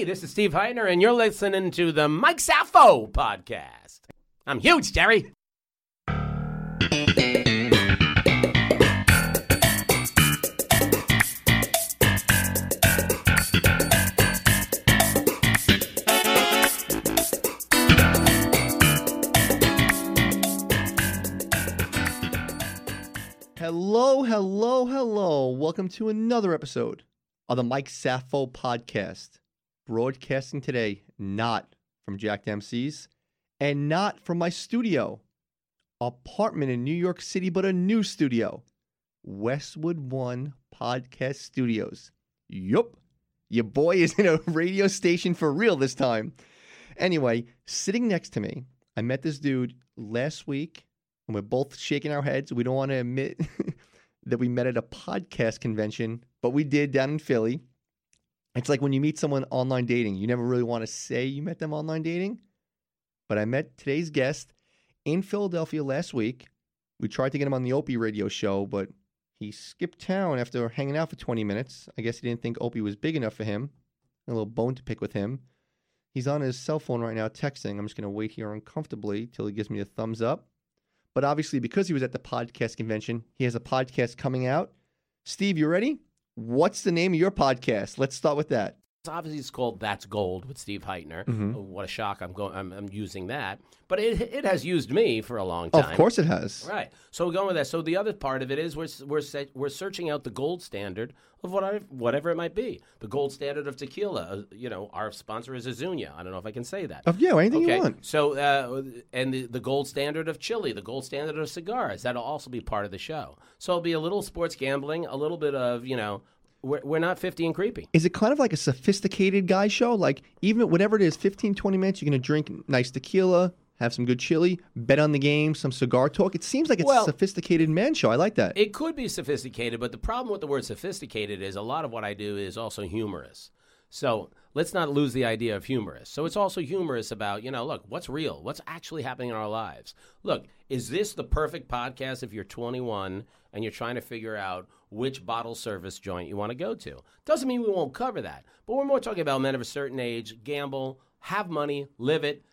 Hey, this is Steve Hytner, and you're listening to the Mike Safo podcast. I'm huge, Jerry. Hello, hello, hello. Welcome to another episode of the Mike Safo podcast. Broadcasting today, not from Jack Dempsey's and not from my studio, apartment in New York City, but a new studio, Westwood One Podcast Studios. Yup, your boy is in a radio station for real this time. Anyway, sitting next to me, I met this dude last week and we're both shaking our heads. We don't want to admit that we met at a podcast convention, but we did down in Philly. It's like when you meet someone online dating, you never really want to say you met them online dating. But I met today's guest in Philadelphia last week. We tried to get him on the Opie radio show, but he skipped town after hanging out for 20 minutes. I guess he didn't think Opie was big enough for him. A little bone to pick with him. He's on his cell phone right now texting. I'm just going to wait here uncomfortably till he gives me a thumbs up. But obviously, because he was at the podcast convention, he has a podcast coming out. Steve, you ready? What's the name of your podcast? Let's start with that. Obviously, it's called "That's Gold" with Steve Hytner. Mhm. Oh, what a shock! I'm going. I'm, I'm using that, but it it has used me for a long time. Of course, it has. Right. So we're going with that. So the other part of it is we're we're we're searching out the gold standard of whatever whatever it might be. The gold standard of tequila. Uh, you know, our sponsor is Azuñia. I don't know if I can say that. Of yeah, anything okay. you want. So uh, and the, the gold standard of chili, the gold standard of cigars. That'll also be part of the show. So it'll be a little sports gambling, a little bit of you know. We're, we're not 50 and creepy. Is it kind of like a sophisticated guy show? Like, even whatever it is, 15, 20 minutes, you're going to drink nice tequila, have some good chili, bet on the game, some cigar talk. It seems like it's Well- a sophisticated man show. I like that. It could be sophisticated, but the problem with the word sophisticated is a lot of what I do is also humorous. So let's not lose the idea of humorous. So it's also humorous about, you know, look, what's real? What's actually happening in our lives? Look, is this the perfect podcast if you're 21 and you're trying to figure out which bottle service joint you want to go to? Doesn't mean we won't cover that, but we're more talking about men of a certain age, gamble, have money, live it.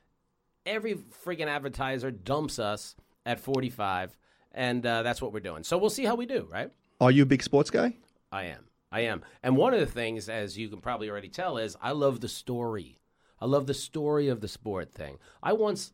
Every friggin' advertiser dumps us at 45, and uh, that's what we're doing. So we'll see how we do, right? Are you a big sports guy? I am. I am. And one of the things, as you can probably already tell, is I love the story. I love the story of the sport thing. I once,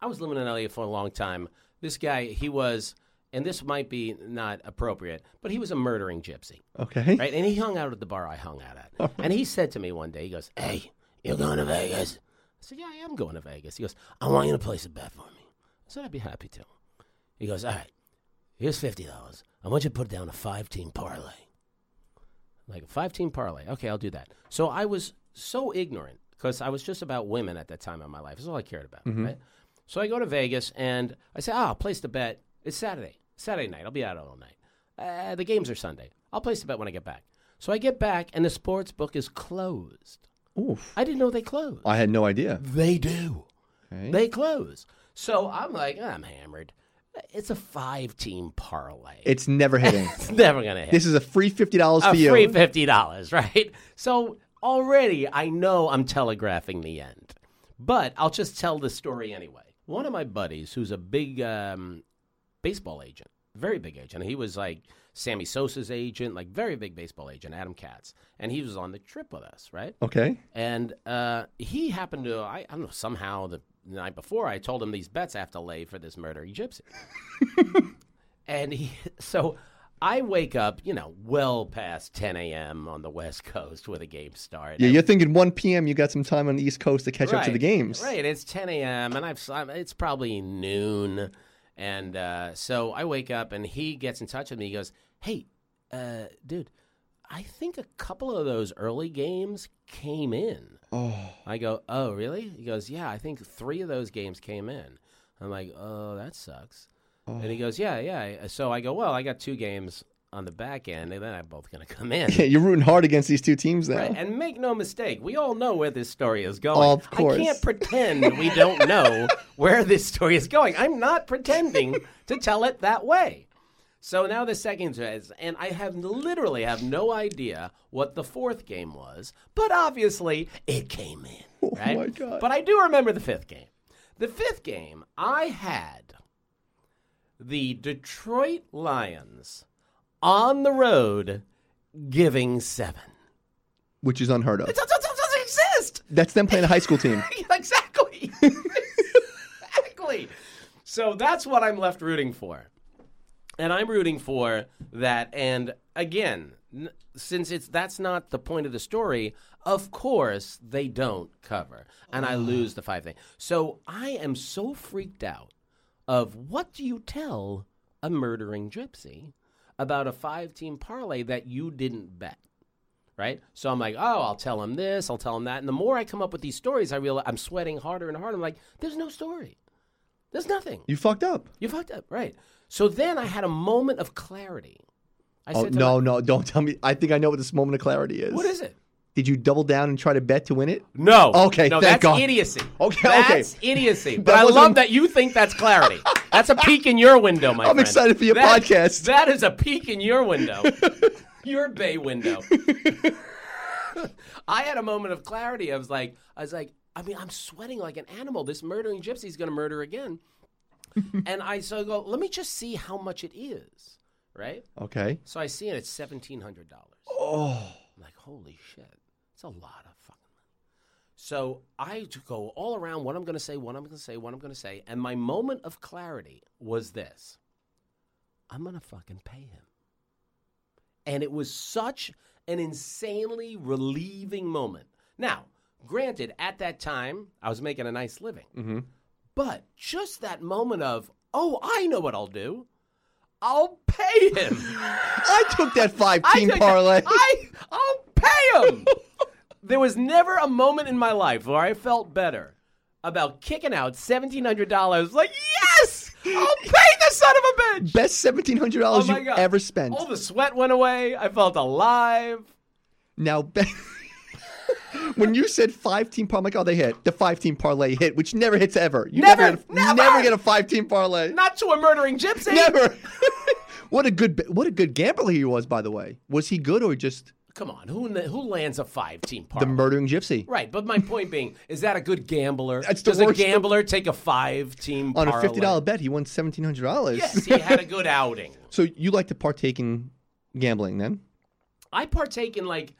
I was living in LA for a long time. This guy, he was, and this might be not appropriate, but he was a murdering gypsy, Okay. right? And he hung out at the bar I hung out at. and he said to me one day, he goes, Hey, you're going to Vegas? I said, Yeah, I am going to Vegas. He goes, I want you to place a bet for me. I said, I'd be happy to. He goes, All right, here's fifty dollars. I want you to put down a five team parlay. Like a five team parlay. Okay, I'll do that. So I was so ignorant because I was just about women at that time in my life. That's all I cared about. Mm-hmm. Right? So I go to Vegas and I say, Oh, I'll place the bet. It's Saturday. Saturday night. I'll be out all night. Uh, the games are Sunday. I'll place the bet when I get back. So I get back and the sports book is closed. Oof. I didn't know they closed. I had no idea. They do. Okay. They close. So I'm like, I'm hammered. It's a five team parlay. It's never hitting. It's never gonna hit. this is a free $50 a for you. free fifty dollars, right? So already I know I'm telegraphing the end, but I'll just tell the story anyway. One of my buddies, who's a big um, baseball agent, very big agent, he was like Sammy Sosa's agent, like very big baseball agent, Adam Katz, and he was on the trip with us, right? Okay. And uh, he happened to, I, I don't know, somehow the night before, I told him these bets I have to lay for this murdering gypsy. and he, so I wake up, you know, well past 10 a.m. on the West Coast where the games start. Yeah, you're thinking 1 p.m. You got some time on the East Coast to catch up to the games. Right, it's 10 a.m. and I've it's probably noon, and uh, so I wake up and he gets in touch with me. He goes, "Hey, uh, dude, I think a couple of those early games came in." Oh, I go, "Oh, really?" He goes, "Yeah, I think three of those games came in." I'm like, "Oh, that sucks." And he goes, "Yeah, yeah." So I go, "Well, I got two games on the back end, and then I'm both going to come in." yeah, you're rooting hard against these two teams now. Right, and make no mistake, we all know where this story is going. Of course. I can't pretend we don't know where this story is going. I'm not pretending to tell it that way. So now the second is, and I have literally have no idea what the fourth game was, but obviously it came in. Oh my God. But I do remember the fifth game. The fifth game, I had the Detroit Lions on the road giving seven. which is unheard of. It doesn't, doesn't exist. That's them playing a high school team. exactly. exactly. So that's what I'm left rooting for. And I'm rooting for that. And again, since it's that's not the point of the story, of course they don't cover, and I mm. lose the five thing. So I am so freaked out of what do you tell a murdering gypsy about a five team parlay that you didn't bet? right? So I'm like, oh, I'll tell him this, I'll tell him that, and the more I come up with these stories, I realize I'm sweating harder and harder. I'm like, there's no story, there's nothing. You fucked up. You fucked up, right? So then I had a moment of clarity. I Oh said, no, my- no! Don't tell me. I think I know what this moment of clarity is. what is it? Did you double down and try to bet to win it? No. Okay, no, that's God. idiocy. Okay, okay. that's idiocy. But That I love that you think that's clarity. that's a peek in your window, my I'm friend. excited for your That- podcast. That is a peek in your window, your bay window. I had a moment of clarity. I was like, I was like, I mean, I'm sweating like an animal. This murdering gypsy's going to murder again. and I so I go, let me just see how much it is, right? Okay. So I see it. It's seventeen hundred dollars. Oh, I'm like, holy shit, it's a lot of fucking money. So I go all around what I'm going to say, what I'm going to say, what I'm going to say, and my moment of clarity was this: I'm going to fucking pay him. And it was such an insanely relieving moment. Now, granted, at that time I was making a nice living, mm-hmm. but just that moment of, oh, I know what I'll do. I'll pay him. I took that five team parlay. I, I'll pay him. there was never a moment in my life where I felt better about kicking out seventeen hundred dollars. Like, yes, I'll pay the son of a bitch. Best seventeen hundred dollars oh my you God. ever spent. All the sweat went away. I felt alive. Now, be- when you said five team parlay, I'm like, oh, they hit. The five team parlay hit, which never hits ever. You Never, never, get, a, never. get a five team parlay. Not to a murdering gypsy. Never. what a good, what a good gambler he was, by the way. Was he good or just Come on, who who lands a five team the murdering gypsy? Right, but my point being, is that a good gambler? That's the Does a worst- gambler take a five team On a fifty dollar bet, he won seventeen hundred dollars. Yes, he had a good outing. so you like to partake in gambling then? I partake in like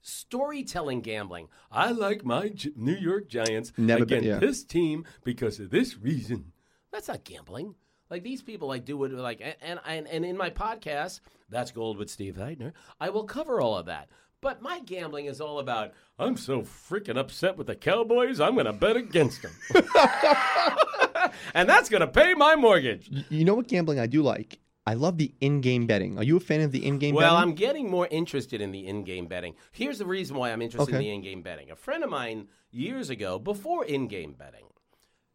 storytelling gambling. I like my Gi- New York Giants Never been- against yeah. this team because of this reason. That's not gambling. Like these people, like do it like and and and in my podcast, that's gold with Steve Hytner. I will cover all of that. But my gambling is all about I'm so freaking upset with the Cowboys, I'm going to bet against them. and that's going to pay my mortgage. You know what gambling I do like? I love the in-game betting. Are you a fan of the in-game Well, betting? I'm getting more interested in the in-game betting. Here's the reason why I'm interested in the in-game betting. A friend of mine years ago, before in-game betting,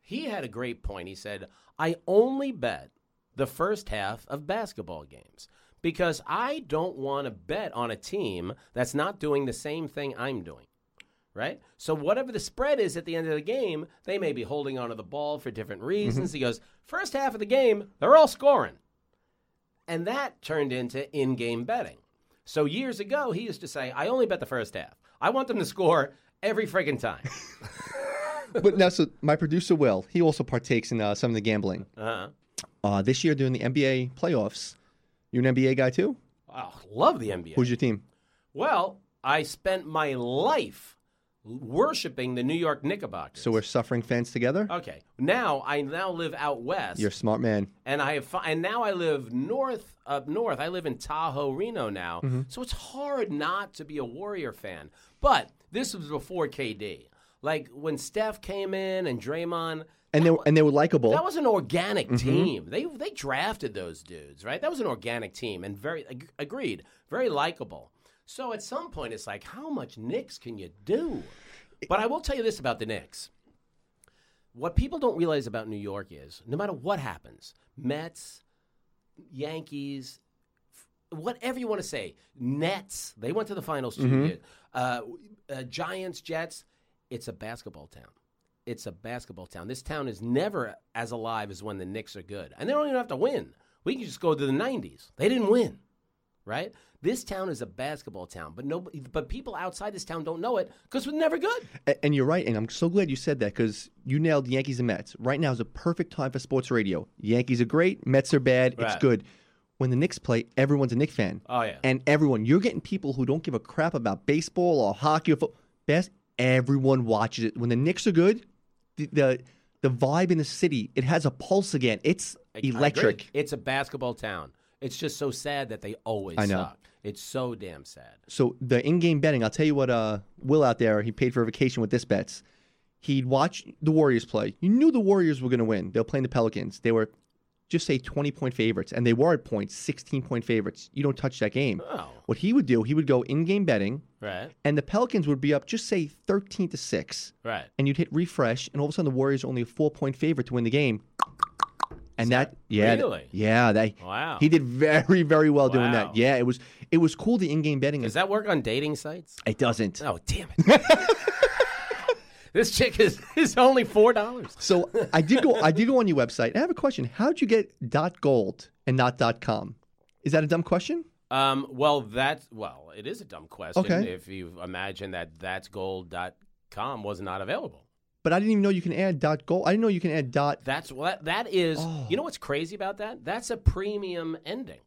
he had a great point. He said, "I only bet the first half of basketball games because I don't want to bet on a team that's not doing the same thing I'm doing." Right? So whatever the spread is at the end of the game, they may be holding onto the ball for different mm-hmm. reasons. He goes, first half of the game, they're all scoring." And that turned into in game betting. So years ago, he used to say, I only bet the first half. I want them to score every friggin' time. but now, so my producer Will, he also partakes in uh, some of the gambling. uh-huh. Uh, this year during the NBA playoffs, you an NBA guy too? Oh, love the NBA. Who's your team? well, I spent my life worshiping the New York Knickerbockers. So we're suffering fans together. okay. Now I now live out west. You're a smart man. and I have, and now I live north up north. I live in Tahoe, Reno now, Mm-hmm. so it's hard not to be a Warrior fan. But this was before KD. Like when Steph came in and Draymond, And they and they were likable. that was an organic Mm-hmm. team. They they drafted those dudes, right? That was an organic team, and very ag- agreed, very likable. So at some point, it's like, how much Knicks can you do? But I will tell you this about the Knicks. What people don't realize about New York is, no matter what happens, Mets, Yankees, whatever you want to say, Nets, they went to the finals 2 years. Uh, uh, Giants, Jets, it's a basketball town. It's a basketball town. This town is never as alive as when the Knicks are good. And they don't even have to win. We can just go to the 90s. They didn't win, right? This town is a basketball town, but no, but people outside this town don't know it because we're never good. A- And you're right, and I'm so glad you said that because you nailed Yankees and Mets. Right now is a perfect time for sports radio. Yankees are great, Mets are bad. It's good. When the Knicks play, everyone's a Knicks fan. Oh yeah, And everyone, you're getting people who don't give a crap about baseball or hockey or football. Best, everyone watches it. When the Knicks are good, the, the the vibe in the city, it has a pulse again. It's I- I agree. electric. It's a basketball town. It's just so sad that they always I know. suck. It's so damn sad. So the in-game betting, I'll tell you what. Uh, Will out there, he paid for a vacation with this bets. He'd watch the Warriors play. You knew the Warriors were going to win. They were playing the Pelicans. They were just say twenty-point favorites, and they were at points sixteen-point favorites. You don't touch that game. Oh, What he would do, he would go in-game betting, right, and the Pelicans would be up just say thirteen to six, right. and you'd hit refresh, and all of a sudden the Warriors are only a four-point favorite to win the game. And that, yeah, really? yeah, they. Wow. He did very, very well doing that. Yeah, it was, it was cool. The in-game betting. Does that work on dating sites? It doesn't. Oh, damn it. this chick is, is only $4. So I did go. I did go on your website. I have a question. How'd you get dot .gold and not dot .com? Is that a dumb question? Um, well, that's, well, it is a dumb question Okay. if you imagine that that's gold.com was not available. But I didn't even know you can add dot .gold. I didn't know you can add dot. That's what that is. Oh. You know what's crazy about that? That's a premium ending.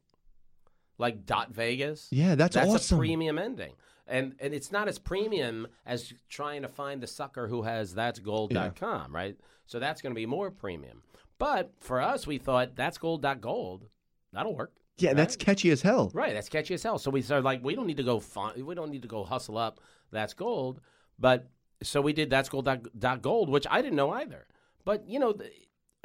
Like dot Vegas. Yeah, that's, That's awesome. a premium ending. And and it's not as premium as trying to find the sucker who has that's gold.com, right? So that's going to be more premium. But for us, we thought that's gold.gold. That'll work. yeah, that's catchy as hell. Right, that's catchy as hell. So we started like we don't need to go find, we don't need to go hustle up that's gold, but so we did that's gold dot, dot gold, which I didn't know either. But you know, th-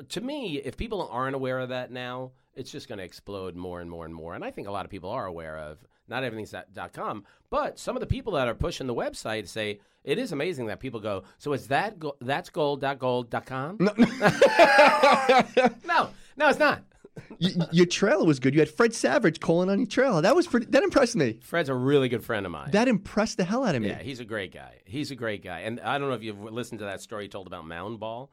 to me, if people aren't aware of that now, it's just going to explode more and more and more. And I think a lot of people are aware of not everything's dot, dot com, but some of the people that are pushing the website say it is amazing that people go. So it's that go, that's gold dot gold dot com. No, no, no, it's not. Y- your trailer was good. You had Fred Savage calling on your trailer. That was pretty. That impressed me. Fred's a really good friend of mine. That impressed the hell out of me. Yeah, he's a great guy. He's a great guy. And I don't know if you've listened to that story he told about mound ball,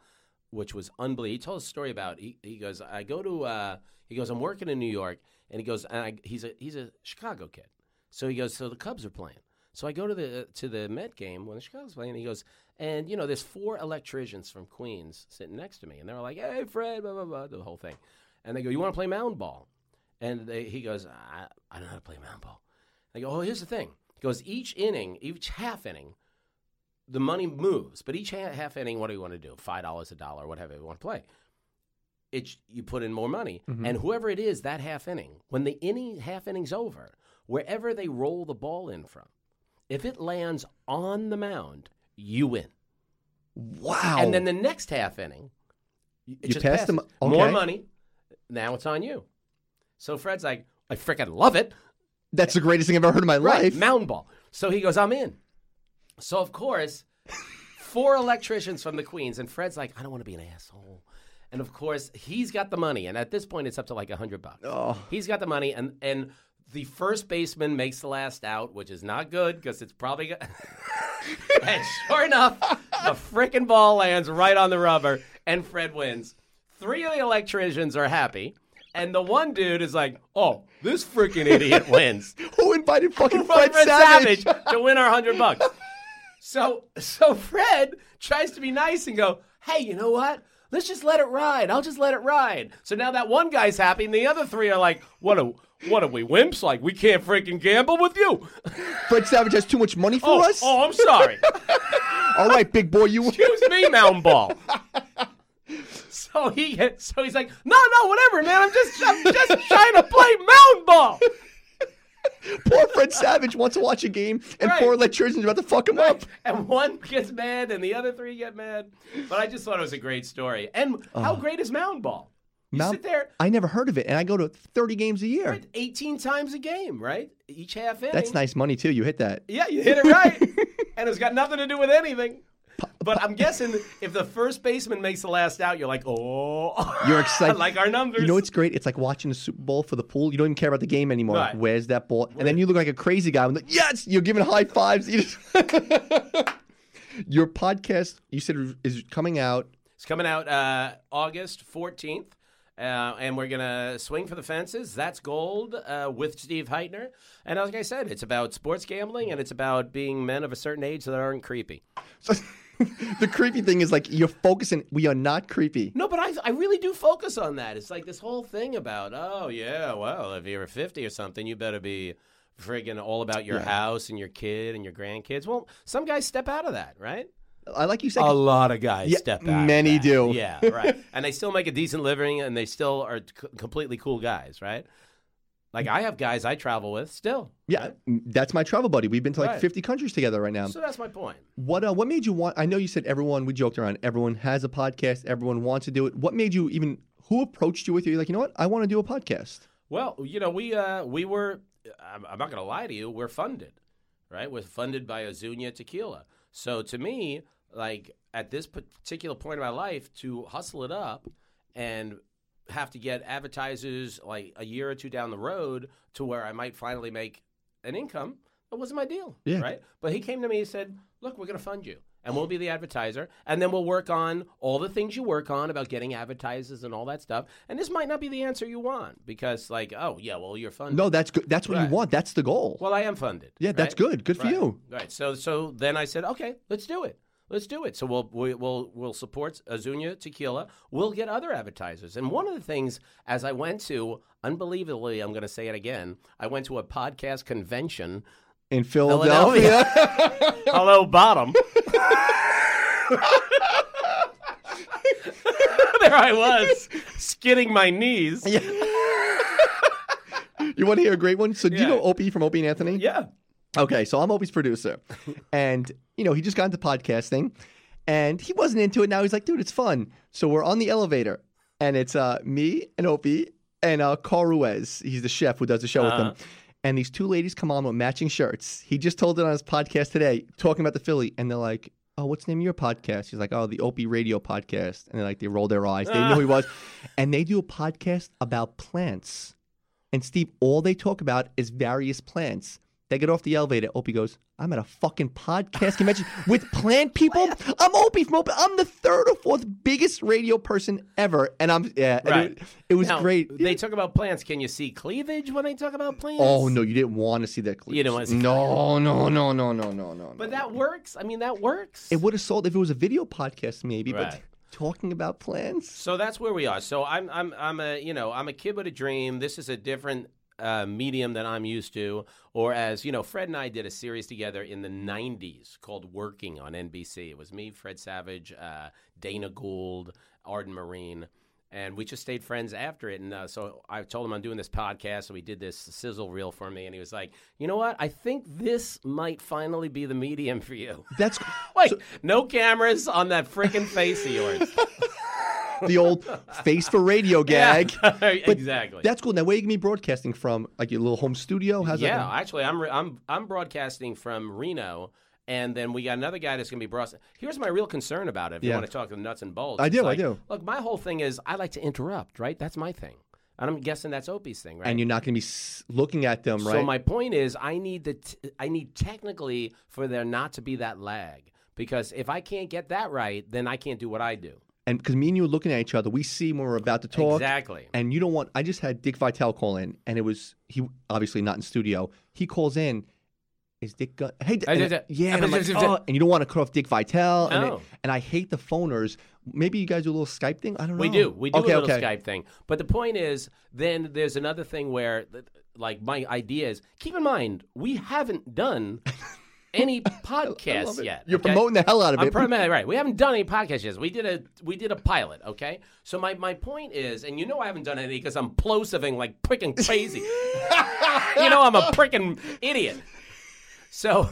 which was unbelievable. He told a story about he, he goes, I go to uh, he goes, I'm working in New York, and he goes, and I, he's a he's a Chicago kid. So he goes, so the Cubs are playing. So I go to the to the Met game when the Chicago's playing. And he goes, and you know, there's four electricians from Queens sitting next to me, and they're like, "Hey, Fred," blah blah blah, the whole thing. And they go, "You want to play mound ball?" And they, he goes, I, "I don't know how to play mound ball." They go, "Oh, here's the thing." He goes, "Each inning, each half inning, the money moves, but each ha- half inning, what do you want to do? Five dollars, a dollar, whatever you want to play." It's you put in more money, mm-hmm. and whoever it is that half inning, when the inning half inning's over, wherever they roll the ball in from, if it lands on the mound, you win. Wow. And then the next half inning, You just pass them- passes. more money. Now it's on you. So Fred's like, I freaking love it. That's the greatest thing I've ever heard in my Right, life. mound ball. So he goes, I'm in. So of course, four electricians from the Queens, and Fred's like, I don't want to be an asshole. And of course, he's got the money, and at this point, it's up to like a hundred bucks. Oh. He's got the money, and and the first baseman makes the last out, which is not good because it's probably. Go- and sure enough, the freaking ball lands right on the rubber, and Fred wins. Three of the electricians are happy, and the one dude is like, "Oh, this freaking idiot wins." Who invited fucking Fred, Fred, Savage? to win our hundred bucks. So so Fred tries to be nice and go, hey, you know what? Let's just let it ride. I'll just let it ride. So now that one guy's happy, and the other three are like, what a. what are we wimps? Like we can't freaking gamble with you. Fred Savage has too much money for Oh, us. oh, I'm sorry. All right, big boy, you. Excuse me, mountain ball. So he so he's like, no, no, whatever, man. I'm just I'm just trying to play mountain ball. Poor Fred Savage wants to watch a game, and Right. four electricians about to fuck him up. And one gets mad, and the other three get mad. But I just thought it was a great story. And how great is mound ball? You sit there I never heard of it, and I go to 30 games a year. right, 18 times a game, right? Each half inning. That's nice money too. You hit that. Yeah, you hit it right. and it's got nothing to do with anything. But I'm guessing if the first baseman makes the last out, you're like, oh, You're excited. like our numbers. You know what's great? It's like watching the Super Bowl for the pool. You don't even care about the game anymore. Right. Where's that ball? And then you look like a crazy guy. The, yes, you're giving high fives. Your podcast, you said, is coming out. It's coming out uh, August 14th. Uh, and we're gonna swing for the fences. That's gold uh, with Steve Hytner. And like I said, it's about sports gambling and it's about being men of a certain age that aren't creepy. So, the creepy thing is like you're focusing. We are not creepy. No, but I, I really do focus on that. It's like this whole thing about, oh, yeah, well, if you're 50 or something, you better be friggin' all about your Yeah. house and your kid and your grandkids. Well, some guys step out of that, right? I like you said. A lot of guys Yeah, step out. many do. Yeah, right. and they still make a decent living and they still are c- completely cool guys, right? Like I have guys I travel with still. yeah, that's my travel buddy. We've been to like Right. 50 countries together right now. So that's my point. What uh, what made you want? I know you said everyone. We joked around. Everyone has a podcast. Everyone wants to do it. What made you even? Who approached you with you? You're like, you know what? I want to do a podcast. Well, you know, we uh, we were. I'm, I'm not going to lie to you. We're funded, right? We're funded by Azunia Tequila. So to me, like at this particular point in my life, to hustle it up and have to get advertisers like a year or two down the road to where I might finally make an income, that wasn't my deal, Yeah. right? But he came to me and said, "Look, we're going to fund you." And we'll be the advertiser, and then we'll work on all the things you work on about getting advertisers and all that stuff. And this might not be the answer you want because, like, oh yeah, well you're funded. No, that's good. That's what Right. you want. That's the goal. Well, I am funded. Yeah, that's right? good. Good for Right. you. Right. So, so then I said, okay, let's do it. Let's do it. So we'll we, we'll we'll support Azunia Tequila. We'll get other advertisers. And one of the things, as I went to, unbelievably, I'm going to say it again. I went to a podcast convention. In Philadelphia. Hello, bottom. there I was, skidding my knees. you want to hear a great one? So, do you know Opie from Opie and Anthony? Yeah. Okay, so I'm Opie's producer, and you know he just got into podcasting, and he wasn't into it. Now he's like, dude, it's fun. So we're on the elevator, and it's uh me and Opie and uh Carl Ruiz. He's the chef who does the show with Uh-huh. them. And these two ladies come on with matching shirts. He just told it on his podcast today, talking about the Philly, and they're like, "Oh, what's the name of your podcast?" He's like, "Oh, the Opie Radio Podcast," and they're like they roll their eyes. They who he was, and they do a podcast about plants. And Steve, all they talk about is various plants. They get off the elevator. Opie goes, I'm at a fucking podcast convention with plant people. I'm Opie from Opie. I'm the third or fourth biggest radio person ever. And I'm, yeah, and Right. it, it was Now, great. They talk about plants. Can you see cleavage when they talk about plants? oh, no, you didn't want to see that cleavage. You didn't wanna see No, no, no, no, no, no, no. But no. that works. I mean, that works. It would have sold if it was a video podcast, maybe, but talking about plants. So that's where we are. So I'm I'm I'm a you know I'm a kid with a dream. This is a different uh, medium that I'm used to. Or as you know, Fred and I did a series together in the '90s called Working on NBC. It was me, Fred Savage, uh, Dana Gould, Arden Myrin. And we just stayed friends after it. And uh, so I told him I'm doing this podcast. So he did this sizzle reel for me. And he was like, you know what? I think this might finally be the medium for you. That's Wait, no cameras on that freaking face of yours. the old face for radio gag. Yeah, But exactly. That's cool. Now, where are you can be broadcasting from? Like your little home studio? How's yeah, that? Yeah, actually, I'm re- I'm I'm broadcasting from Reno, and then we got another guy that's going to be broadcasting. Here's my real concern about it. If you want to talk the nuts and bolts, I do, I do. Look, my whole thing is I like to interrupt. Right, that's my thing, and I'm guessing that's Opie's thing, right? And you're not going to be looking at them, right? So my point is, I need the t- I need technically for there not to be that lag because if I can't get that right, then I can't do what I do. and because me and you are looking at each other, we see when we're about to talk. Exactly. And you don't want. I just had Dick Vitale call in, and it was he obviously not in studio. He calls in. Is Dick? Go- hey, I and- did it. yeah. And, I'm like, oh, and you don't want to cut off Dick Vitale. And, it- oh. and I hate the phoners. Maybe you guys do a little Skype thing. I don't know. We do. We do okay, a little okay. Skype thing. But the point is, then there's another thing where, like, my idea is keep in mind, we haven't done any I podcasts yet. You're okay? promoting the hell out of I'm it. right. We haven't done any podcasts yet. We did a we did a pilot. Okay, so my, my point is, and you know I haven't done any because I'm plosiving like freaking crazy. you know I'm a freaking idiot. So,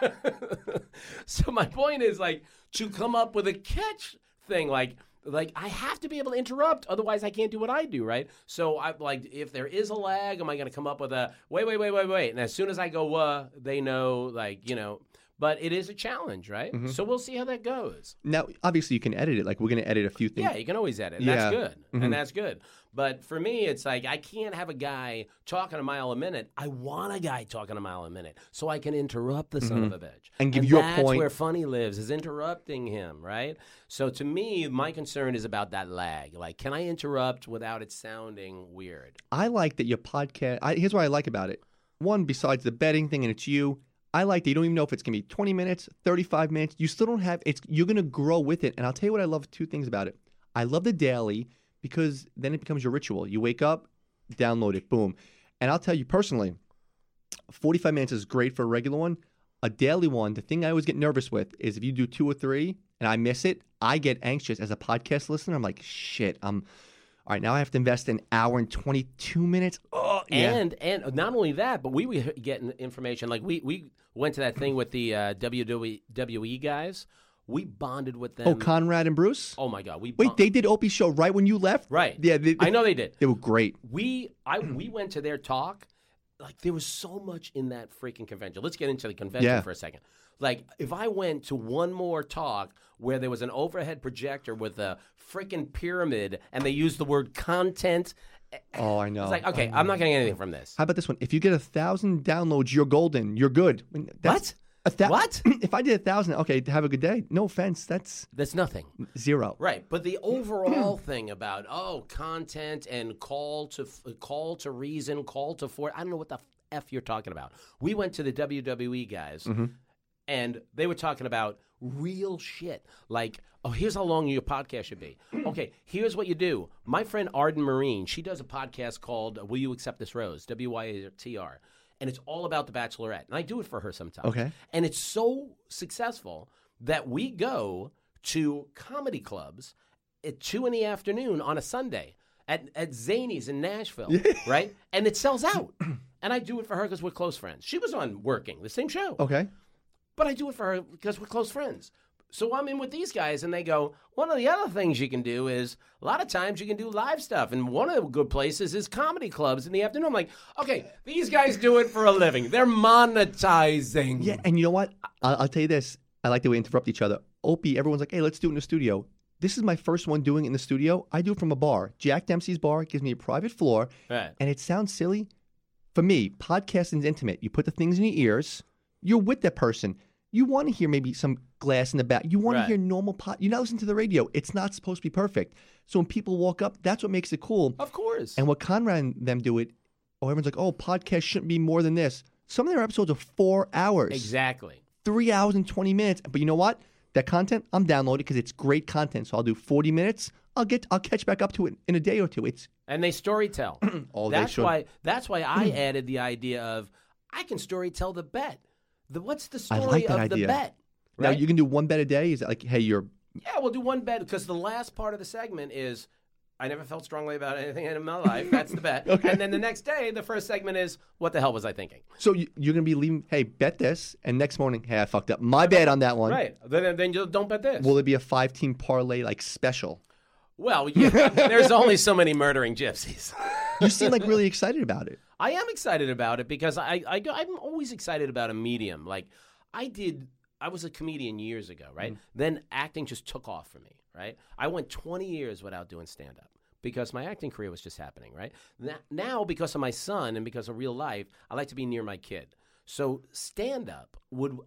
so my point is like to come up with a catch thing, like like I have to be able to interrupt, otherwise I can't do what I do, right? So I like if there is a lag, am I going to come up with a wait, wait, wait, wait, wait? And as soon as I go, uh, they know, like you know. but it is a challenge, right? Mm-hmm. So we'll see how that goes. Now, obviously, you can edit it. Like we're going to edit a few things. Yeah, you can always edit. Yeah. That's good. Mhm. And that's good. But for me, it's like I can't have a guy talking a mile a minute. I want a guy talking a mile a minute so I can interrupt the son of a bitch Mm-hmm. And give your that's point. where funny lives is interrupting him, right? So to me, my concern is about that lag. Like, can I interrupt without it sounding weird? I like that your podcast. I, here's what I like about it. One, besides the betting thing, and it's you. I like that you don't even know if it's gonna be 20 minutes, 35 minutes. You still don't have. It's you're gonna grow with it. And I'll tell you what I love. Two things about it. I love the daily because then it becomes your ritual. You wake up, download it, boom. And I'll tell you personally, 45 minutes is great for a regular one. A daily one, the thing I always get nervous with is if you do two or three and I miss it, I get anxious as a podcast listener. I'm like, shit, I'm all right. Now I have to invest an hour and 22 minutes. Oh, yeah. And and not only that, but we were getting information. Like we we went to that thing with the uh, WWE guys. We bonded with oh, them. Oh, Conrad and Bruce? Oh my god, we Wait, they did Opie's show right when you left? right. Yeah, they, I know they did. They were great. We I we went to their talk. Like there was so much in that freaking convention. Let's get into the convention Yeah. for a second. Like if I went to one more talk where there was an overhead projector with a freaking pyramid and they used the word content, eh, Oh, I know. it's like okay, I'm not getting anything from this. How about this one? If you get a thousand downloads, you're golden. You're good. That's- What? A thou- What? if I did a thousand, okay, have a good day. No offense, that's That's nothing. zero. Right, but the overall thing about oh content and call to call to reason, call to for I don't know what the f you're talking about. We went to the WWE guys, mm-hmm. and they were talking about real shit. Like, oh, here's how long your podcast should be. Okay, here's what you do. My friend Arden Myrin, she does a podcast called "Will You Accept This Rose?" W Y A T R, and it's all about the Bachelorette, and I do it for her sometimes. Okay. and it's so successful that we go to comedy clubs at two in the afternoon on a Sunday at, at Zanies in Nashville, right? And it sells out. And I do it for her because we're close friends. She was on working the same show, Okay. but I do it for her because we're close friends. So I'm in with these guys, and they go. One of the other things you can do is a lot of times you can do live stuff, and one of the good places is comedy clubs in the afternoon. I'm like, okay, these guys do it for a living. They're monetizing. Yeah, and you know what? I'll, I'll tell you this. I like the way we interrupt each other. Opie, everyone's like, hey, let's do it in the studio. This is my first one doing it in the studio. I do it from a bar. Jack Dempsey's bar gives me a private floor, Right. and it sounds silly. For me, podcasting is intimate. You put the things in your ears. You're with that person. You want to hear maybe some glass in the back. You want Right. to hear normal pod. You're not listening to the radio. It's not supposed to be perfect. So when people walk up, that's what makes it cool. Of course. And what Conrad and them do it, oh, everyone's like, oh, podcast shouldn't be more than this. Some of their episodes are four hours, exactly. three hours and 20 minutes. But you know what? That content, I'm downloading because it's great content. So I'll do 40 minutes. I'll get, I'll catch back up to it in a day or two. It's and they story tell. Oh, they that's should. why. That's why I mm. added the idea of I can story tell the bet. The what's the I story like that of the idea. bet? now you can do one bet a day. Is it like, hey, you're yeah, we'll do one bet because the last part of the segment is I never felt strongly about anything in my life. That's the bet. Okay. And then the next day, the first segment is what the hell was I thinking? so you, you're gonna be leaving. Hey, bet this, and next morning, hey, I fucked up. My bad on that one. Right. Then then you don't bet this. Will it be a five team parlay like special? well, yeah, there's only so many murdering gypsies. You seem like really excited about it. I am excited about it because I, I I'm always excited about a medium. Like I did, I was a comedian years ago, right? Mm-hmm. Then acting just took off for me, right? I went 20 years without doing stand up because my acting career was just happening, right? Now, now because of my son and because of real life, I like to be near my kid. So stand up would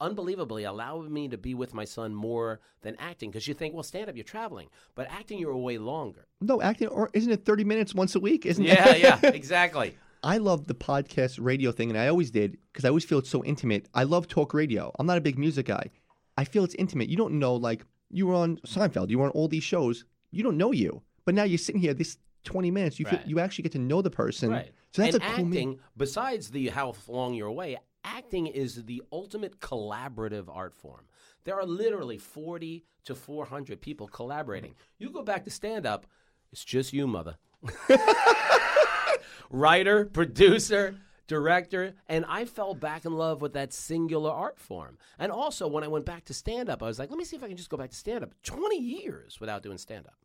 unbelievably allow me to be with my son more than acting because you think, well, stand up, you're traveling, but acting, you're away longer. No, acting, or isn't it 30 minutes once a week? Isn't Yeah, it? yeah, exactly. I love the podcast radio thing, and I always did because I always feel it's so intimate. I love talk radio. I'm not a big music guy. I feel it's intimate. You don't know, like, you were on Seinfeld, you were on all these shows. You don't know you, but now you're sitting here this 20 minutes. You feel, you actually get to know the person. Right. So that's and a cool acting, besides the how long you're away, acting is the ultimate collaborative art form. There are literally 40 to 400 people collaborating. You go back to stand up, it's just you, mother. Writer, producer, director, and I fell back in love with that singular art form. And also, when I went back to stand up, I was like, let me see if I can just go back to stand up. 20 years without doing stand up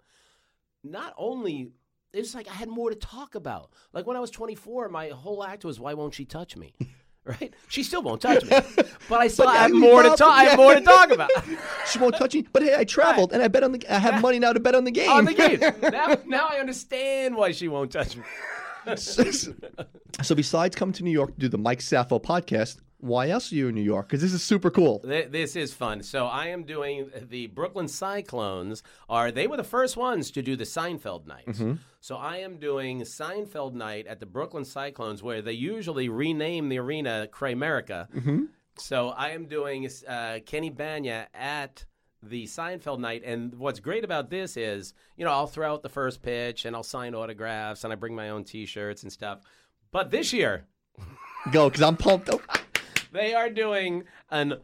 not only it's like I had more to talk about. Like when I was 24, my whole act was "Why won't she touch me?" right? She still won't touch me, but I still But have more to talk. I have more to talk about She won't touch me. But hey, I traveled and I bet on the. I have money now to bet on the game. on the game. Now, now I understand why she won't touch me. so besides coming to New York to do the Mike Safo podcast, why else are you in New York? Because this is super cool. This is fun. So I am doing the Brooklyn Cyclones. Are they were the first ones to do the Seinfeld nights? So I am doing Seinfeld night at the Brooklyn Cyclones, where they usually rename the arena Kramerica. So I am doing uh, Kenny Bania at the Seinfeld night, and what's great about this is, you know, I'll throw out the first pitch and I'll sign autographs and I bring my own T-shirts and stuff. But this year, Go, because I'm pumped. up. They are doing an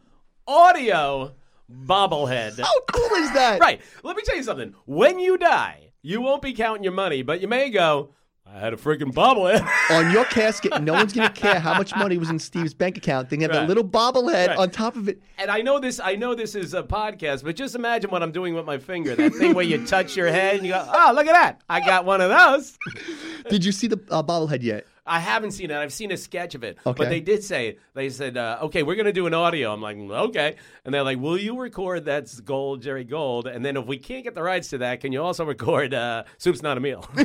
audio bobblehead. How cool is that? Right. Let me tell you something. When you die, you won't be counting your money, but you may go, I had a freaking bobblehead. On your casket, no one's going to care how much money was in Steve's bank account. They have a Right. little bobblehead Right. on top of it. and I know this I know this is a podcast, but just imagine what I'm doing with my finger. That thing where you touch your head and you go, Oh, look at that. I got one of those. Did you see the uh, bobblehead yet? I haven't seen it. I've seen a sketch of it. Okay. But they did say, they said, uh, okay, we're going to do an audio. I'm like, okay. And they're like, will you record that's Gold, Jerry Gold? And then if we can't get the rights to that, can you also record uh, Soup's Not a Meal?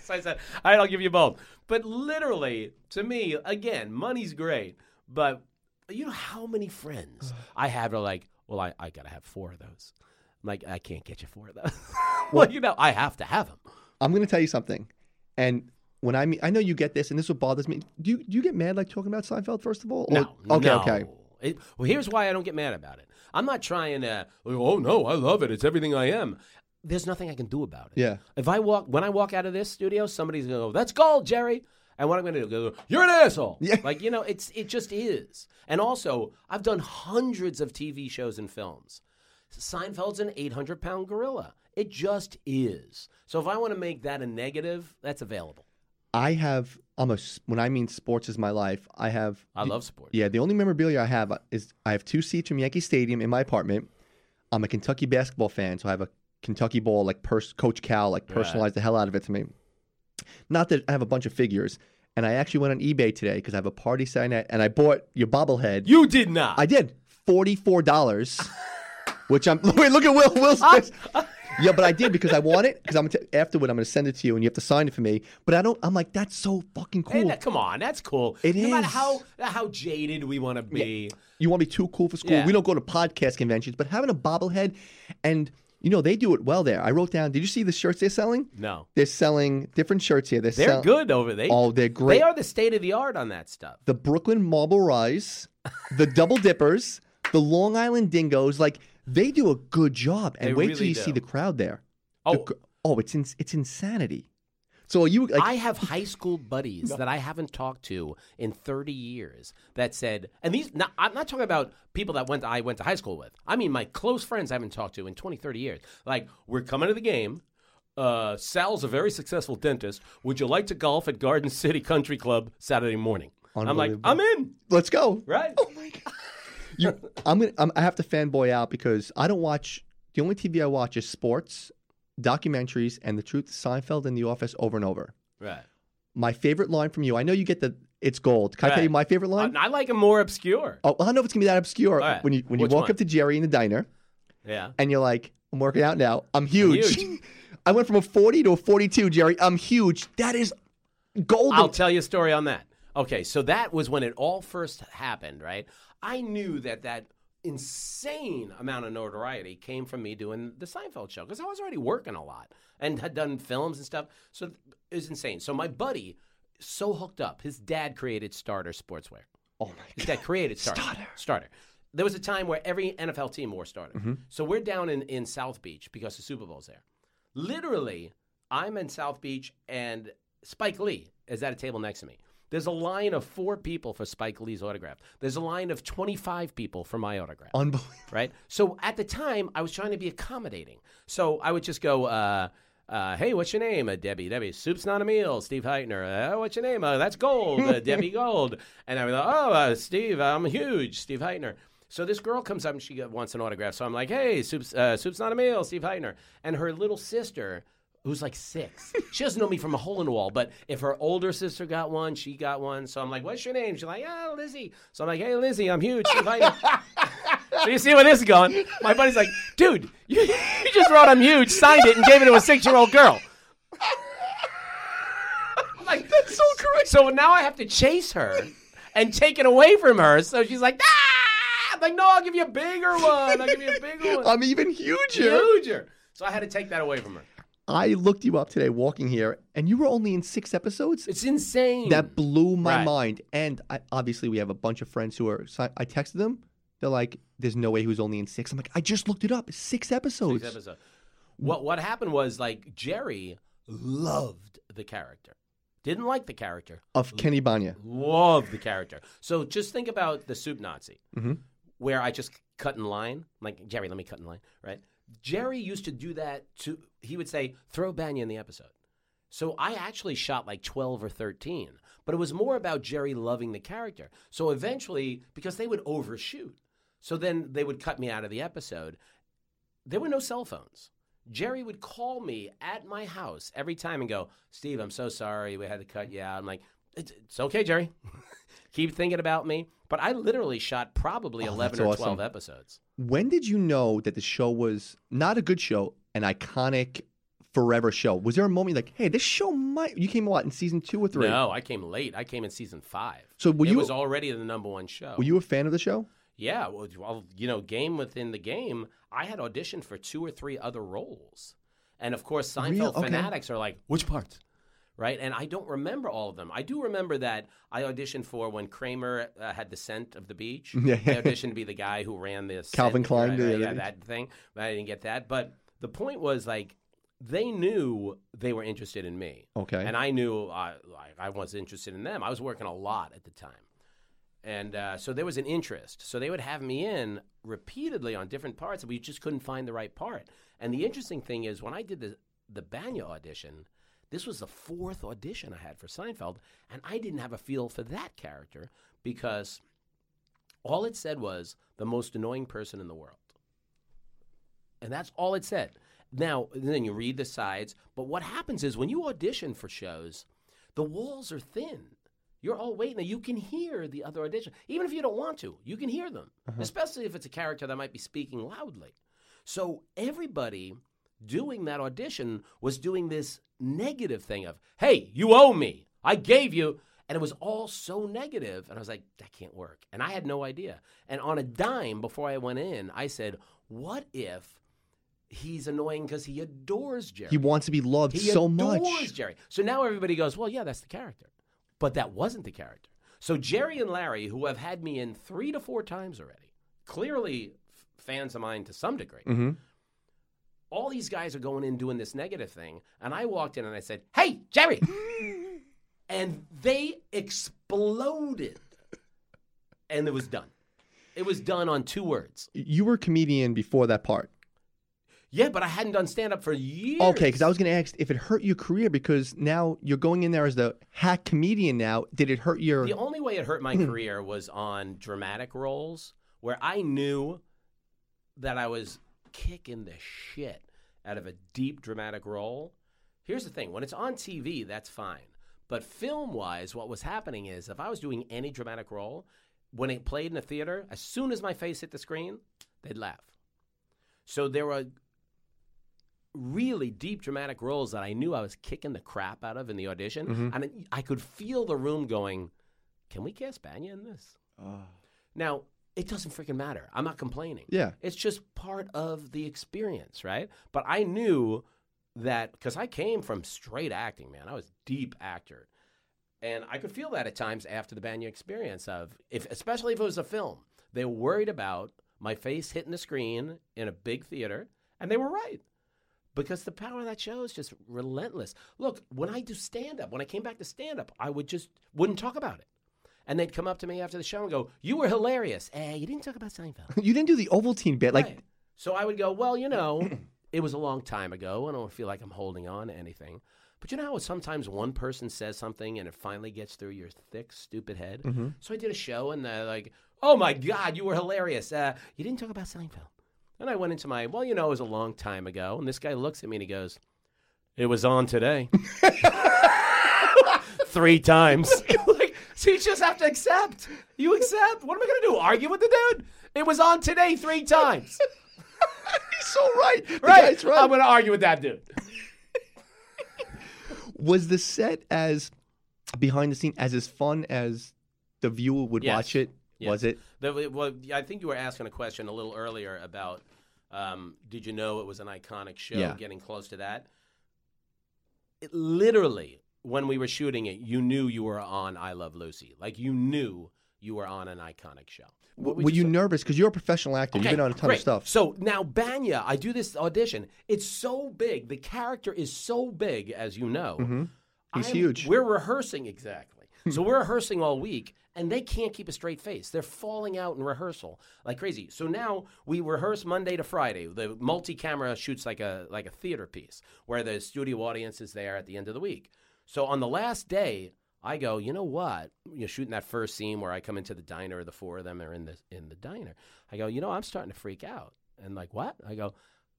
so I said, all right, I'll give you both. But literally, to me, again, money's great. But you know how many friends I have are like, well, I, I got to have four of those. I'm like, I can't get you four of those. well, you know, I have to have them. I'm going to tell you something. And when I mean, I know you get this, and this is what bothers me. Do you, do you get mad like talking about Seinfeld, first of all? Or- No. Okay, no. okay. It, well, here's why I don't get mad about it. I'm not trying to. Oh no, I love it. It's everything I am. There's nothing I can do about it. Yeah. If I walk when I walk out of this studio, somebody's gonna go, "That's gold, Jerry." And what I'm gonna do? Go, You're an asshole. Yeah. Like you know, it's it just is. And also, I've done hundreds of TV shows and films. Seinfeld's an 800 pound gorilla. It just is. So if I want to make that a negative, that's available. I have, I'm a, when I mean sports is my life, I have. I love sports. Yeah, the only memorabilia I have is I have two seats from Yankee Stadium in my apartment. I'm a Kentucky basketball fan, so I have a Kentucky ball, like pers- Coach Cal, like personalized the hell out of it to me. Not that I have a bunch of figures, and I actually went on eBay today because I have a party Saturday night, and I bought your bobblehead. You did not. I did forty four dollars, which I'm wait. Look at Will. Will's face. Yeah, but I did because I want it because I'm gonna t- afterward I'm gonna send it to you and you have to sign it for me. But I don't. I'm like that's so fucking cool. that- come on, that's cool. It no matter how how jaded we want to be. You want to be too cool for school. Yeah. We don't go to podcast conventions, but having a bobblehead, and you know they do it well there. I wrote down. Did you see the shirts they're selling? No, They're selling different shirts here. They're, they're sell- good over there. Oh, they're great. They are the state of the art on that stuff. the Brooklyn Marble Rye, the Double Dippers, the Long Island Dingoes. Like they do a good job. And They wait till you do. see the crowd there. Oh, cr- oh, it's in, it's insanity. So you like I have high school buddies that I haven't talked to in 30 years that said, and these, not, I'm not talking about people that went I went to high school with. I mean, my close friends I haven't talked to in 20, 30 years. Like, we're coming to the game. Uh, Sal's a very successful dentist. Would you like to golf at Garden City Country Club Saturday morning? I'm like, I'm in. let's go? Right? Oh my god! You, I'm gonna. I'm, I have to fanboy out because I don't watch. The only TV I watch is sports, documentaries, and the truth. Seinfeld and The Office over and over. Right. My favorite line from you. I know you get the. It's gold. Can I tell Right. you my favorite line? I, I like them more obscure. oh, I don't know if it's gonna be that obscure. All right. When you when you Which walk one? up to Jerry in the diner Yeah. and you're like, "I'm working out now. I'm huge." huge. I went from a 40 to a 42, Jerry. I'm huge. That is golden. I'll tell you a story on that. Okay, so that was when it all first happened, right? I knew that that insane amount of notoriety came from me doing the Seinfeld show because I was already working a lot and had done films and stuff. So it was insane. So my buddy, so hooked up, his dad created Starter Sportswear. oh my God. Dad created Starter. Starter. Starter. There was a time where every NFL team wore Starter. Mm-hmm. So we're down in, in South Beach because the Super Bowl's there. Literally, I'm in South Beach and Spike Lee is at a table next to me. There's a line of four people for Spike Lee's autograph. There's a line of 25 people for my autograph Unbelievable. right? So at the time, I was trying to be accommodating. So I would just go, uh, uh, "Hey, what's your name?" Uh, Debbie. Debbie. Soup's not a meal. Steve Hytner. Uh, what's your name? Uh, that's Gold. Uh, Debbie Gold. And I would go, "Oh, uh, Steve, I'm huge. Steve Hytner." So this girl comes up and she wants an autograph. So I'm like, "Hey, Soup's uh, Soup's not a meal. Steve Hytner." And her little sister who's like six. she doesn't know me from a hole in the wall, but if her older sister got one, she got one. So I'm like, what's your name? She's like, oh, Lizzie. So I'm like, hey, Lizzie, I'm huge. Invite me." so you see where this is going? My buddy's like, dude, you, you just wrote I'm huge, signed it, and gave it to a six year old girl. I'm like, That's so correct. so now I have to chase her and take it away from her. So she's like, ah! I'm like, no, I'll give you a bigger one. I'll give you a bigger one. I'm even huger. Huger. So I had to take that away from her. I looked you up today walking here, and you were only in six episodes. It's insane. That blew my Right. mind. And I, obviously, we have a bunch of friends who are. So I texted them. They're like, "There's no way he was only in six. I'm like, "I just looked it up. Six episodes." Six episode. What what happened was like Jerry loved the character, didn't like the character, Of Kenny Bania. loved the character. So just think about the soup Nazi, Mhm. where I just cut in line. I'm like Jerry, let me cut in line, right? Jerry used to do that to. He would say, "Throw Bania in the episode." So I actually shot like 12 or 13, but it was more about Jerry loving the character. So eventually, because they would overshoot, so then they would cut me out of the episode. There were no cell phones. Jerry would call me at my house every time and go, Steve, I'm so sorry. We had to cut you out. I'm like, it's, it's okay, Jerry. Keep thinking about me. But I literally shot probably Oh, 11 or awesome. 12 episodes. When did you know that the show was not a good show, an iconic, forever show? Was there a moment like, "Hey, this show might"? You came a lot in season two or three? No, I came late. I came in season five. So were it you was already the number one show. were you a fan of the show? Yeah, well, you know, game within the game, I had auditioned for two or three other roles. And of course, Seinfeld Real? Okay. fanatics are like, which parts? Right? And I don't remember all of them. I do remember that I auditioned for when Kramer uh, had the scent of the beach. Yeah. I auditioned to be the guy who ran this. Calvin Klein, Right, yeah, right, yeah, that thing. But I didn't get that. But the point was like, they knew they were interested in me. Okay. And I knew uh, like, I was interested in them. I was working a lot at the time. And uh, so there was an interest. So they would have me in repeatedly on different parts, and we just couldn't find the right part. And the interesting thing is, when I did the, the Bania audition, this was the fourth audition I had for Seinfeld, and I didn't have a feel for that character because all it said was the most annoying person in the world. And that's all it said. Now, then you read the sides, but what happens is when you audition for shows, the walls are thin. You're all waiting. You can hear the other audition. Even if you don't want to, you can hear them, uh-huh. especially if it's a character that might be speaking loudly. So everybody doing that audition was doing this negative thing of, hey, you owe me. I gave you. And it was all so negative. And I was like, that can't work. And I had no idea. And on a dime before I went in, I said, what if he's annoying because he adores Jerry? He wants to be loved so much. He adores. Jerry. So now everybody goes, well, yeah, that's the character. But that wasn't the character. So Jerry and Larry, who have had me in three to four times already, clearly f- fans of mine to some degree. hmm All these guys are going in doing this negative thing, and I walked in and I said, "Hey, Jerry," and they exploded, and it was done. It was done on two words. You were a comedian before that part. Yeah, but I hadn't done stand up for years. Okay, because I was going to ask if it hurt your career because now you're going in there as the hack comedian. Now, did it hurt your? The only way it hurt my career was on dramatic roles where I knew that I was kicking the shit out of a deep dramatic role. Here's the thing when it's on TV, that's fine. But film wise, what was happening is if I was doing any dramatic role, when it played in a theater, as soon as my face hit the screen, they'd laugh. So there were really deep dramatic roles that I knew I was kicking the crap out of in the audition. Mhm. And I could feel the room going, Can we cast Bania in this? Now, it doesn't freaking matter. I'm not complaining. Yeah. It's just part of the experience, right? But I knew that because I came from straight acting, man. I was deep actor. And I could feel that at times after the Bania experience of if especially if it was a film. They were worried about my face hitting the screen in a big theater, and they were right. Because the power of that show is just relentless. Look, when I do stand up, when I came back to stand up, I would just wouldn't talk about it. And they'd come up to me after the show and go, You were hilarious. Eh, you didn't talk about Seinfeld. You didn't do the Ovaltine bit, like Right. So I would go, well, you know, it was a long time ago. I don't feel like I'm holding on to anything. But you know how sometimes one person says something and it finally gets through your thick, stupid head? Mhm. So I did a show and they're like, oh my God, you were hilarious. Uh, you didn't talk about Seinfeld. And I went into my, well, you know, it was a long time ago. And this guy looks at me and he goes, It was on today. Three times. like, so you just have to accept. You accept. What am I going to do? Argue with the dude? It was on today three times. He's so right. The right. right. I'm going to argue with that dude. was the set as behind the scene as as fun as the viewer would Yes. watch it? Yes. Was it? The, well, I think you were asking a question a little earlier about um, did you know it was an iconic show, Yeah. getting close to that? It, literally, when we were shooting it, you knew you were on I Love Lucy. Like, you knew you were on an iconic show. What Were you nervous? Because you're a professional actor. You've been on a ton great. of stuff. So now Bania, I do this audition. It's so big. The character is so big, as you know. Mm-hmm. He's I'm- huge. We're rehearsing exactly. so we're rehearsing all week, and they can't keep a straight face. They're falling out in rehearsal like crazy. So now we rehearse Monday to Friday. The multi-camera shoots like a like a theater piece where the studio audience is there at the end of the week. So on the last day, I go, you know what? You're shooting that first scene where I come into the diner. The four of them are in the in the diner. I go, you know, I'm starting to freak out. And like, what? I go,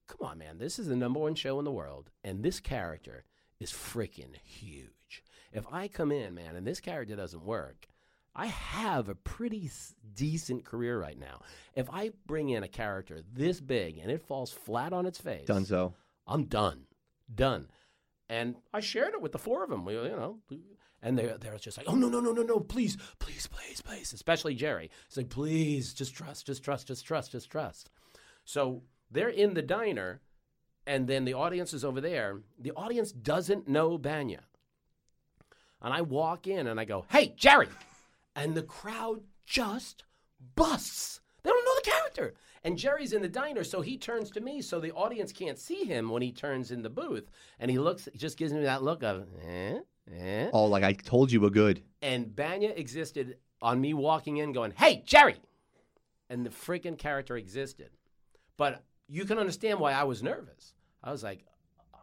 come on, man. This is the number one show in the world, and this character is freaking huge. If I come in, man, and this character doesn't work, I have a pretty decent career right now. If I bring in a character this big and it falls flat on its face, Dunzo. I'm done, done. And I shared it with the four of them. You know, and they they're just like, oh no no no no no, please please please please, especially Jerry. It's like please just trust, just trust, just trust, just trust. So they're in the diner, and then the audience is over there. The audience doesn't know Bania, and I walk in and I go, hey Jerry, and the crowd just busts. They don't know the character. And Jerry's in the diner, so he turns to me so the audience can't see him when he turns in the booth. And he looks, he just gives me that look of, eh, eh. Oh, like I told you, we're good. And Bania existed on me walking in going, hey, Jerry! And the freaking character existed. But you can understand why I was nervous. I was like,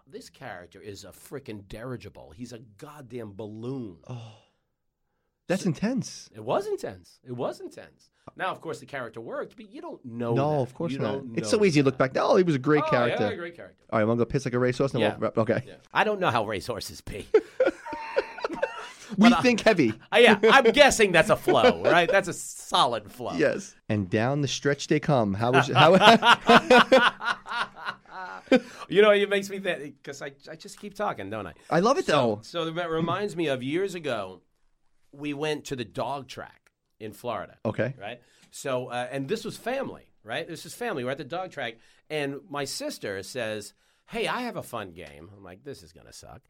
this character is a freaking dirigible. He's a goddamn balloon. Oh, that's intense. It was intense. It was intense. Now, of course, the character worked, but you don't know. no, that. of course You not. It's so easy to look back. Oh, he was a great Oh, character. Yeah, great character. All right, I'm gonna go piss like a racehorse. And Yeah. we'll, okay. Yeah. I don't know how racehorses pee. We But I- think heavy. Uh, yeah, I'm guessing that's a flow, right? That's a solid flow. Yes. And down the stretch they come. How was how? You know, it makes me think because I, I just keep talking, don't I? I love it though. So that reminds me of years ago, we went to the dog track in Florida. Okay. Right. So, uh, and this was family, right? This is family. We're at the dog track, and my sister says, "Hey, I have a fun game." I'm like, "This is gonna suck,"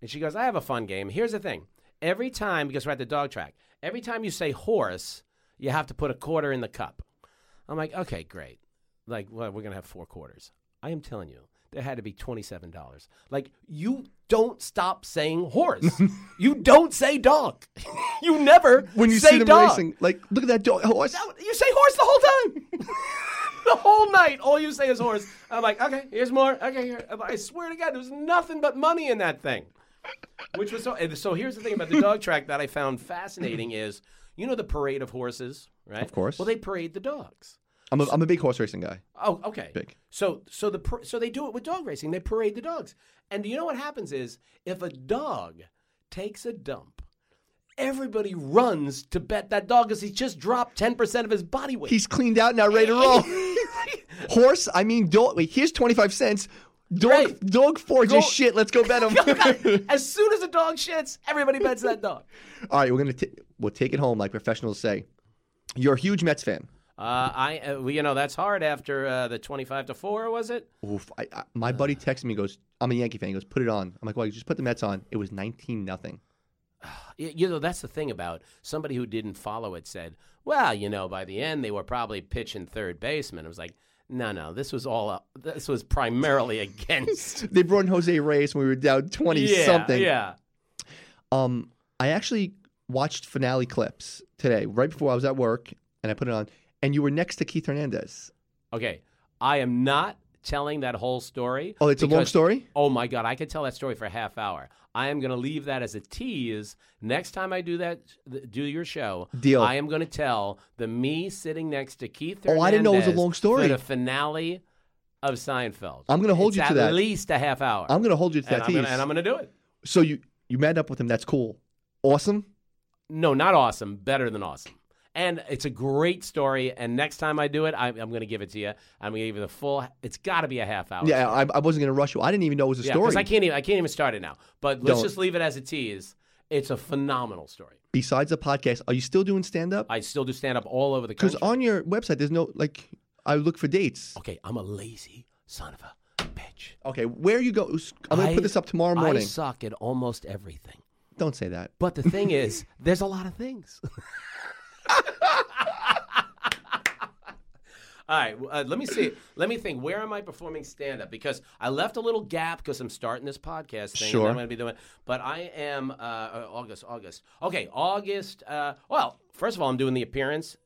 and she goes, "I have a fun game. Here's the thing: every time, because we're at the dog track, every time you say horse, you have to put a quarter in the cup." I'm like, "Okay, great. Like, well, we're gonna have four quarters." I am telling you, there had to be twenty-seven dollars. Like, you don't stop saying horse. you don't say dog. you never When you say see them dog. racing, like look at that dog horse. You say horse the whole time. the whole night, all you say is horse. I'm like, okay, here's more. Okay, here. I swear to God, there's nothing but money in that thing. Which was so. So here's the thing about the dog track that I found fascinating is, you know, the parade of horses, right? Of course. Well, they parade the dogs. I'm a, I'm a big horse racing guy. Oh, okay. Big. So, so the so they do it with dog racing. They parade the dogs, and do you know what happens is if a dog takes a dump, everybody runs to bet that dog because he just dropped ten percent of his body weight. He's cleaned out now, ready to roll. horse, I mean dog. Wait, here's twenty five cents. Dog, Right. dog four just shit. Let's go bet him. as soon as a dog shits, everybody bets that dog. All right, we're gonna t- we'll take it home like professionals say. You're a huge Mets fan. Uh, I, uh, well, you know, that's hard after uh, the twenty-five to four, was it? Oof, I, I, my buddy texted me. Goes, I'm a Yankee fan. He goes, put it on. I'm like, well, you just put the Mets on. It was 19 nothing. You know, that's the thing about somebody who didn't follow it said, well, you know, by the end they were probably pitching third baseman. It was like, no, no, this was all, uh, this was primarily against They brought in Jose Reyes when we were down 20 yeah, something. Yeah. Um, I actually watched finale clips today, right before I was at work, and I put it on. And you were next to Keith Hernandez. Okay. I am not telling that whole story. Oh, it's a long story. Oh my God, I could tell that story for a half hour. I am going to leave that as a tease. Next time I do that, do your show, Deal. I am going to tell the me sitting next to Keith. Hernandez Oh, I didn't know it was a long story. the finale of Seinfeld. I'm gonna hold It's you to at that. At least a half hour. I'm going to hold you to and, that I'm tease. gonna, and I'm going to do it. so you you met up with him. That's cool. Awesome. No, not awesome. Better than awesome. And it's a great story. And next time I do it, I, I'm going to give it to you. I'm going to give you the full. It's got to be a half hour. Yeah, I, I wasn't going to rush you. I didn't even know it was a Yeah, story. because I can't even I can't even start it now. But let's Don't. just leave it as a tease. It's a phenomenal story. Besides the podcast, are you still doing stand up? I still do stand up all over the country. Because country. on your website, there's no like. I look for dates. okay, I'm a lazy son of a bitch. Okay, where you go? I'm going to I- put this up tomorrow morning. I morning. suck at almost everything. Don't say that. But the thing is, there's a lot of things. All right, uh, let me see. Let me think. Where am I performing stand up? Because I left a little gap because I'm starting this podcast thing. Sure. I'm going to be doing. But I am uh, uh, August. August. Okay, August. Uh, well, first of all, I'm doing the appearance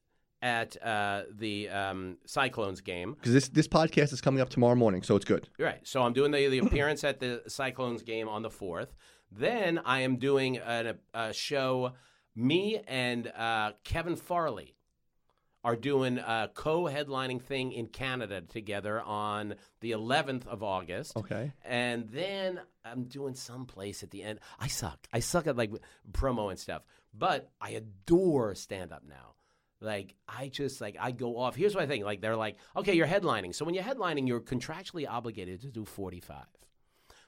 at uh, the um, Cyclones game. Because this this podcast is coming up tomorrow morning, so it's good. Right. So I'm doing the, the appearance at the Cyclones game on the 4th. Then I am doing an, a show. Me and uh, Kevin Farley are doing a co headlining thing in Canada together on the 11th of August. Okay. And then I'm doing someplace at the end. I suck. I suck at like promo and stuff. But I adore stand up now. Like I just like I go off. Here's what I think. Like they're like, okay, you're headlining. So when you're headlining, you're contractually obligated to do 45.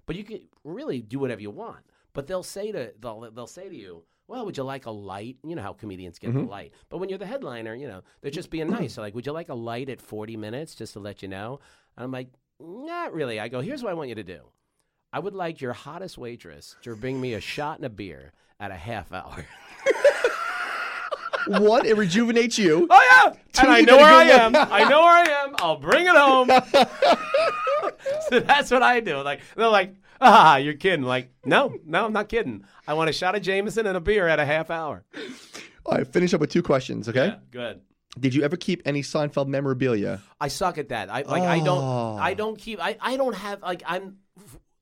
But you can really do whatever you want. But they'll say to they'll they'll say to you, well, would you like a light? You know how comedians get the mm-hmm. light. But when you're the headliner, you know they're just being mm-hmm. nice. They're like, would you like a light at 40 minutes just to let you know? And I'm like, not really. I go, here's what I want you to do. I would like your hottest waitress to bring me a shot and a beer at a half hour. One, it rejuvenates you. Oh yeah, Two, and I know where I am. I know where I am. I'll bring it home. so that's what I do. Like they're like, ah, you're kidding. Like, no, no, I'm not kidding. I want a shot of Jameson and a beer at a half hour. All right, finish up with two questions, okay? Yeah, good. Did you ever keep any Seinfeld memorabilia? I suck at that. I like I don't Oh. I don't keep I, I don't have like I'm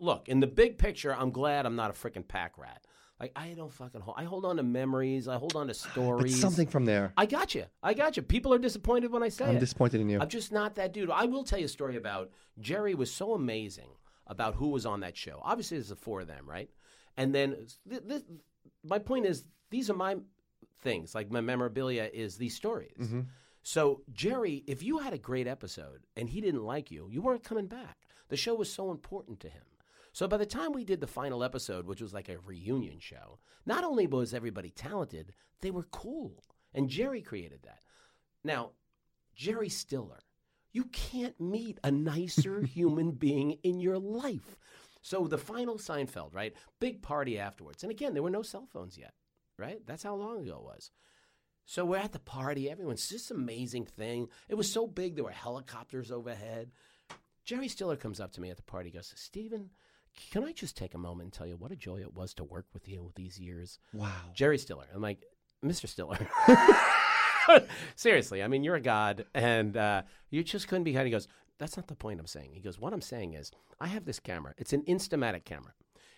look, in the big picture, I'm glad I'm not a freaking pack rat. Like I don't fucking hold I hold on to memories, I hold on to But stories. something from there. I got you. I got you. People are disappointed when I say I'm it. disappointed in you. I'm just not that dude. I will tell you a story about Jerry was so amazing about who was on that show. Obviously, there's the four of them, right? And then th- th- my point is, these are my things. Like my memorabilia is these stories. Mm-hmm. So Jerry, if you had a great episode and he didn't like you, you weren't coming back. The show was so important to him. So by the time we did the final episode, which was like a reunion show, not only was everybody talented, they were cool. And Jerry created that. Now, Jerry Stiller, you can't meet a nicer human being in your life. So the final Seinfeld, right? Big party afterwards. And again, there were no cell phones yet, right? That's how long ago it was. So we're at the party. Everyone's just amazing thing. It was so big, there were helicopters overhead. Jerry Stiller comes up to me at the party. Goes, Steven, can I just take a moment and tell you what a joy it was to work with you these years? Wow. Jerry Stiller. I'm like, Mr. Stiller. Seriously, I mean, you're a god, and uh, you just couldn't be. kind. He goes, that's not the point I'm saying. He goes, what I'm saying is, I have this camera. It's an Instamatic camera.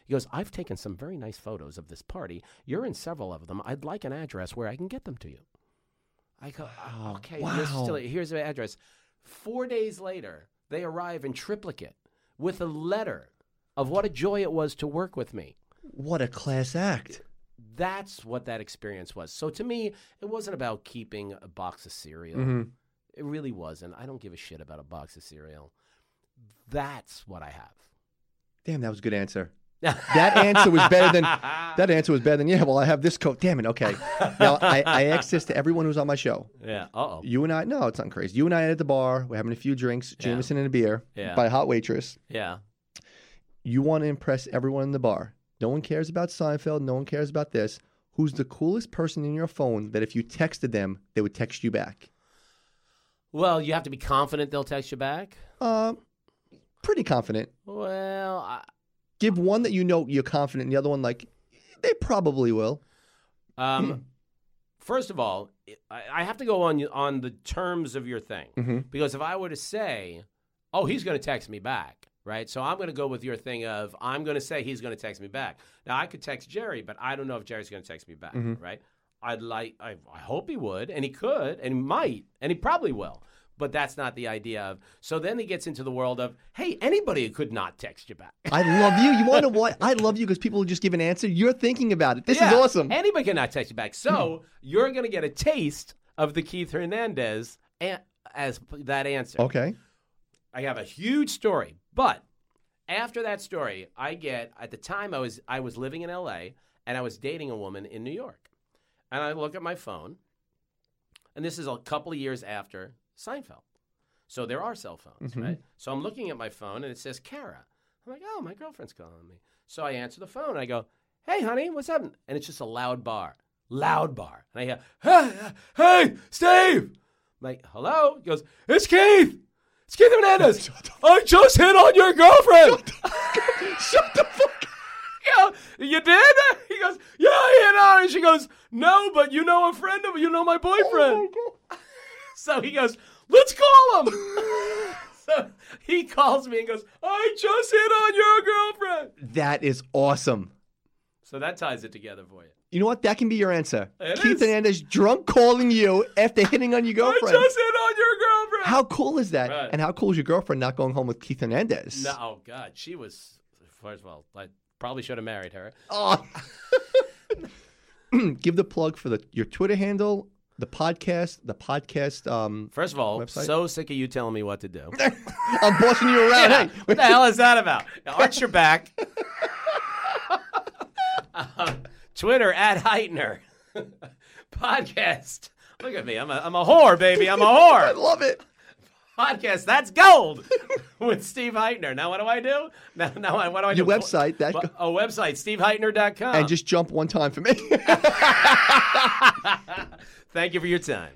He goes, I've taken some very nice photos of this party. You're in several of them. I'd like an address where I can get them to you. I go, Wow. okay, Wow. Stiller, here's the address. Four days later, they arrive in triplicate with a letter of what a joy it was to work with me. What a class act. That's what that experience was. So to me, it wasn't about keeping a box of cereal. Mhm. It really wasn't. I don't give a shit about a box of cereal. That's what I have. Damn, that was a good answer. That answer was better than that answer was better than yeah. Well, I have this coat. Damn it. Okay. Now I, I this to everyone who's on my show. Yeah. Uh oh. You and I. No, it's not crazy. You and I at the bar. We're having a few drinks, Yeah. Jameson and a beer Yeah. by a hot waitress. Yeah. You want to impress everyone in the bar. No one cares about Seinfeld. No one cares about this. Who's the coolest person in your phone that if you texted them, they would text you back? Well, you have to be confident they'll text you back. Uh, pretty confident. Well, I, Give one that you know you're confident, and the other one like they probably will. um, first of all, I, I have to go on on the terms of your thing Mhm. because if I were to say, "Oh, he's going to text me back," right? So I'm going to go with your thing of I'm going to say he's going to text me back. Now I could text Jerry, but I don't know if Jerry's going to text me back, mm-hmm. right? I'd like, I, I hope he would, and he could, and he might, and he probably will. but that's not the idea of. So then he gets into the world of, hey, anybody could not text you back. I love you. You want to what? I love you because people just give an answer. You're thinking about it. This is awesome. Anybody cannot text you back. So hmm. you're going to get a taste of the Keith Hernandez a- as that answer. Okay. I have a huge story, but after that story, I get at the time I was I was living in L.A. and I was dating a woman in New York, and I look at my phone, and this is a couple of years after Seinfeld, so there are cell phones, mm-hmm. right? So I'm looking at my phone and it says Kara. I'm like, oh, my girlfriend's calling me. So I answer the phone and I go, hey, honey, what's up? And it's just a loud bar, loud bar, and I hear, hey, hey, Steve. I'm like, hello? He goes, it's Keith. It's Keith Hernandez. I just hit on your girlfriend. Shut the fuck. up. Yeah, you did? He goes, yeah, I hit on her. And she goes, no, but you know a friend of you know my boyfriend. Oh so he goes, let's call him. so he calls me and goes, I just hit on your girlfriend. That is awesome. So that ties it together for you. You know what? That can be your answer. It Keith is. Hernandez drunk calling you after hitting on your girlfriend. I just hit on your girlfriend. How cool is that? Right. And how cool is your girlfriend not going home with Keith Hernandez? No, oh God, she was. First of all, I probably should have married her. Oh. Give the plug for the your Twitter handle, the podcast, the podcast. Um, First of all, Website? so sick of you telling me what to do. I'm bossing you around. Yeah, Hey, what the hell is that about? Arch your back. Uh, Twitter at Hytner. Podcast. Look at me. I'm a, I'm a whore, baby. I'm a whore. I love it. Podcast. That's gold with Steve Hytner. Now, what do I do? Now, now I- what do I Your do? website, that- Well, A website, stevehytner.com. And just jump one time for me. Thank you for your time.